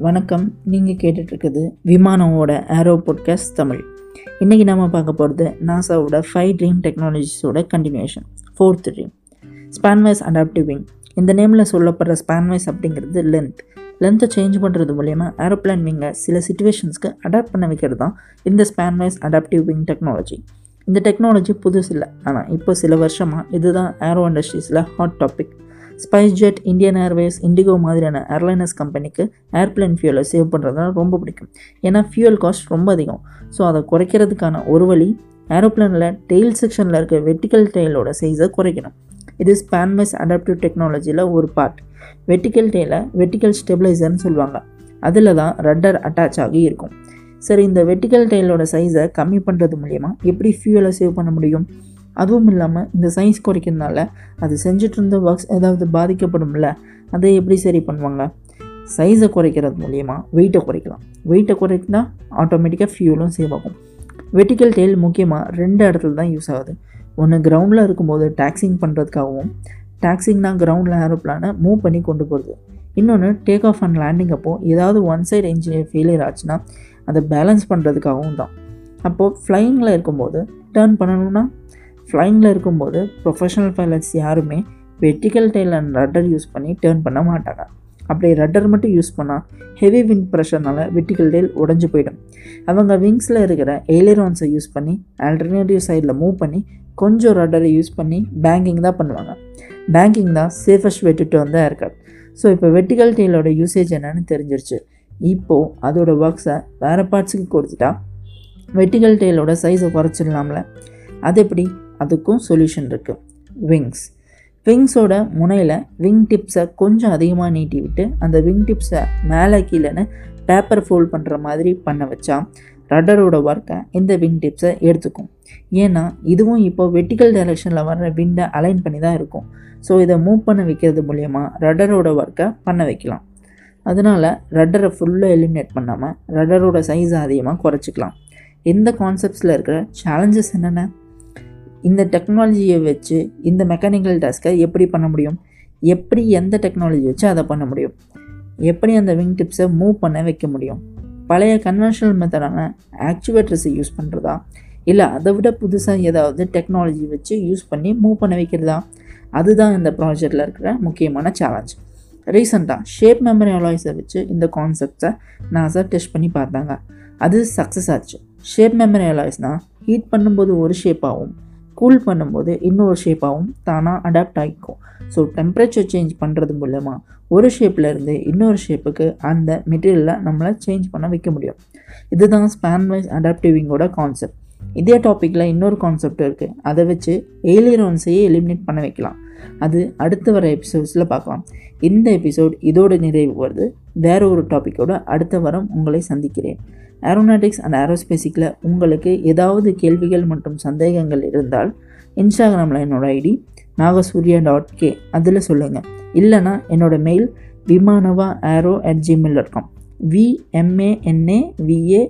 வணக்கம். நீங்கள் கேட்டுட்ருக்குது விமானமோட ஏரோ பாட்காஸ்ட் தமிழ். இன்றைக்கி நம்ம பார்க்க போகிறது நாசாவோட five dream டெக்னாலஜிஸோட continuation fourth dream spanwise adaptive wing இந்த நேமில் சொல்லப்படுற ஸ்பான்வைஸ் அப்படிங்கிறது லென்த் லென்த்தை சேஞ்ச் பண்ணுறது மூலயமா ஏரோப்ளேன் விங்கை சில சுச்சுவேஷன்ஸ்க்கு அடாப்ட் பண்ண வைக்கிறது தான் இந்த ஸ்பான்வைஸ் அடாப்டிவ் விங் டெக்னாலஜி இந்த டெக்னாலஜி புதுசு இல்லை ஆனால் இப்போ சில வருஷமாக இதுதான் aero இண்டஸ்ட்ரீஸில் hot topic spicejet Indian airways IndiGo மாதிரியான ஏர்லைனர்ஸ் கம்பெனிக்கு ஏர்ப்ளைன் ஃபியூலை சேவ் பண்ணுறதுனால ரொம்ப பிடிக்கும். ஏன்னா ஃபியூல் காஸ்ட் ரொம்ப அதிகம். ஸோ அதை குறைக்கிறதுக்கான ஒரு வழி ஏரோப்ளேனில் டெயில் செக்ஷனில் இருக்க வெர்டிக்கல் டெயிலோட சைஸை குறைக்கணும். இது ஸ்பான்மைஸ் அடாப்டிவ் டெக்னாலஜியில் ஒரு பார்ட் வெர்டிக்கல் டெயிலை வெர்டிக்கல் ஸ்டெபிளைசர்னு சொல்லுவாங்க. அதில் தான் ரட்டர் அட்டாச் ஆகி இருக்கும். சரி இந்த வெர்டிக்கல் டெயிலோட சைஸை கம்மி பண்ணுறது மூலியமாக எப்படி ஃபியூலை சேவ் பண்ண முடியும்? அதுவும் இல்லாமல் இந்த சைஸ் குறைக்கிறதுனால அது செஞ்சுட்டு இருந்த ஒர்க்ஸ் ஏதாவது பாதிக்கப்படும்ல அதை எப்படி சரி பண்ணுவாங்க? சைஸை குறைக்கிறது மூலயமா வெயிட்டை குறைக்கலாம். வெயிட்டை குறைக்கினா ஆட்டோமேட்டிக்காக ஃபியூலும் சேவ் ஆகும். வெட்டிக்கல் டெயில் முக்கியமாக ரெண்டு இடத்துல தான் யூஸ் ஆகுது. ஒன்று கிரவுண்டில் இருக்கும்போது டாக்ஸிங் பண்ணுறதுக்காகவும் டாக்ஸிங்னா கிரவுண்டில் ஏரோப்ளானை மூவ் பண்ணி கொண்டு போகிறது இன்னொன்று டேக் ஆஃப் அண்ட் லேண்டிங் அப்போது ஏதாவது ஒன் சைடு இன்ஜினியர் ஃபெயிலியர் ஆச்சுன்னா அதை பேலன்ஸ் பண்ணுறதுக்காகவும் தான். அப்போது ஃப்ளையிங்கில் இருக்கும்போது டேர்ன் பண்ணணும்னா ஃப்ளைங்கில் இருக்கும்போது ப்ரொஃபஷனல் பைலட்ஸ் யாருமே vertical tail and rudder use பண்ணி டேர்ன் பண்ண மாட்டாங்க. அப்படி ரட்டர் மட்டும் யூஸ் பண்ணால் ஹெவி விண்ட் ப்ரெஷர்னால வெட்டிக்கல் டெயில் உடஞ்சி போயிடும். அவங்க விங்ஸில் இருக்கிற எய்லரான்ஸை யூஸ் பண்ணி ஆல்டர்னேட்டிவ் சைடில் மூவ் பண்ணி கொஞ்சம் ரட்டரை யூஸ் பண்ணி பேங்கிங் தான் பண்ணுவாங்க. பேங்கிங் தான் சேஃபஸ்ட் வெட்டிட்டு வந்தால் இருக்காது ஸோ இப்போ வெட்டிக்கல் டெயிலோட யூசேஜ் என்னன்னு தெரிஞ்சிருச்சு. இப்போது அதோட ஒர்க்ஸை வேறு பார்ட்ஸுக்கு கொடுத்துட்டா வெட்டிக்கல் டெயிலோட சைஸை குறைச்சிடலாம்ல. அது எப்படி? அதுக்கும் சொல்யூஷன் இருக்குது விங்ஸ் விங்ஸோட முனையில் விங் டிப்ஸை கொஞ்சம் அதிகமாக நீட்டி விட்டு அந்த விங் டிப்ஸை மேலே கீழேன்னு பேப்பர் ஃபோல்ட் பண்ணுற மாதிரி பண்ண வச்சா ரட்டரோட ஒர்க்கை இந்த விங் டிப்ஸை எடுத்துக்கும். ஏன்னா இதுவும் இப்போ வெர்டிக்கல் டைரெக்ஷனில் வர்ற விண்டை அலைன் பண்ணி தான் இருக்கும். ஸோ இதை மூவ் பண்ண வைக்கிறது மூலயமா ரட்டரோட ஒர்க்கை பண்ண வைக்கலாம். அதனால் ரட்டரை ஃபுல்லாக எலிமினேட் பண்ணாமல் ரட்டரோட சைஸை அதிகமாக குறைச்சிக்கலாம். இந்த கான்செப்ட்ஸில் இருக்கிற சேலஞ்சஸ் என்னென்ன? இந்த டெக்னாலஜியை வச்சு இந்த மெக்கானிக்கல் டாஸ்க்கை எப்படி பண்ண முடியும்? எப்படி எந்த டெக்னாலஜி வச்சு அதை பண்ண முடியும்? எப்படி அந்த விங் டிப்ஸை மூவ் பண்ண வைக்க முடியும்? பழைய கன்வென்ஷனல் மெத்தடான ஆக்சுவேட்டர்ஸை யூஸ் பண்ணுறதா இல்லை அதை விட புதுசாக ஏதாவது டெக்னாலஜி வச்சு யூஸ் பண்ணி மூவ் பண்ண வைக்கிறதா? அதுதான் இந்த ப்ராஜெக்டில் இருக்கிற முக்கியமான சேலஞ்ச் ரீசெண்டாக ஷேப் மெமரி அலாய்ஸை வச்சு இந்த கான்செப்டை நாசா டெஸ்ட் பண்ணி பார்த்தாங்க. அது சக்ஸஸ் ஆச்சு. ஷேப் மெமரி அலாய்ஸ்னால் ஹீட் பண்ணும்போது ஒரு ஷேப்பாகவும் கூல் பண்ணும்போது இன்னொரு ஷேப்பாகவும் தானாக அடாப்ட் ஆகிக்கும் ஸோ டெம்பரேச்சர் சேஞ்ச் பண்ணுறது மூலமாக ஒரு ஷேப்லேருந்து இன்னொரு ஷேப்புக்கு அந்த மெட்டீரியலை நம்மளை சேஞ்ச் பண்ண வைக்க முடியும். இதுதான் ஸ்பேன் வைஸ் அடாப்டிவிங்கோட கான்செப்ட் இதே டாப்பிக்கில் இன்னொரு கான்செப்ட் இருக்குது அதை வச்சு ஏலியரோன்ஸையே எலிமினேட் பண்ண வைக்கலாம். அது அடுத்து வர எபிசோட்ஸில் பார்க்கலாம். இந்த எபிசோட் இதோட நிறைவு வருது. வேற ஒரு டாப்பிக்கோடு அடுத்த வாரம் உங்களை சந்திக்கிறேன். ஏரோநாட்டிக்ஸ் அண்ட் ஏரோஸ்பேசிக்கில் உங்களுக்கு ஏதாவது கேள்விகள் மற்றும் சந்தேகங்கள் இருந்தால் இன்ஸ்டாகிராமில் என்னோடய ஐடி நாகசூர்யா டாட் கே அதில் சொல்லுங்கள் இல்லைனா என்னோடய mail விமானவா aero at gmail dot com V M A N A V A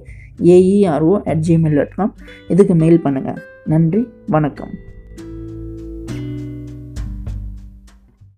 A E R O at gmail dot com இதுக்கு மெயில் பண்ணுங்கள் நன்றி வணக்கம்.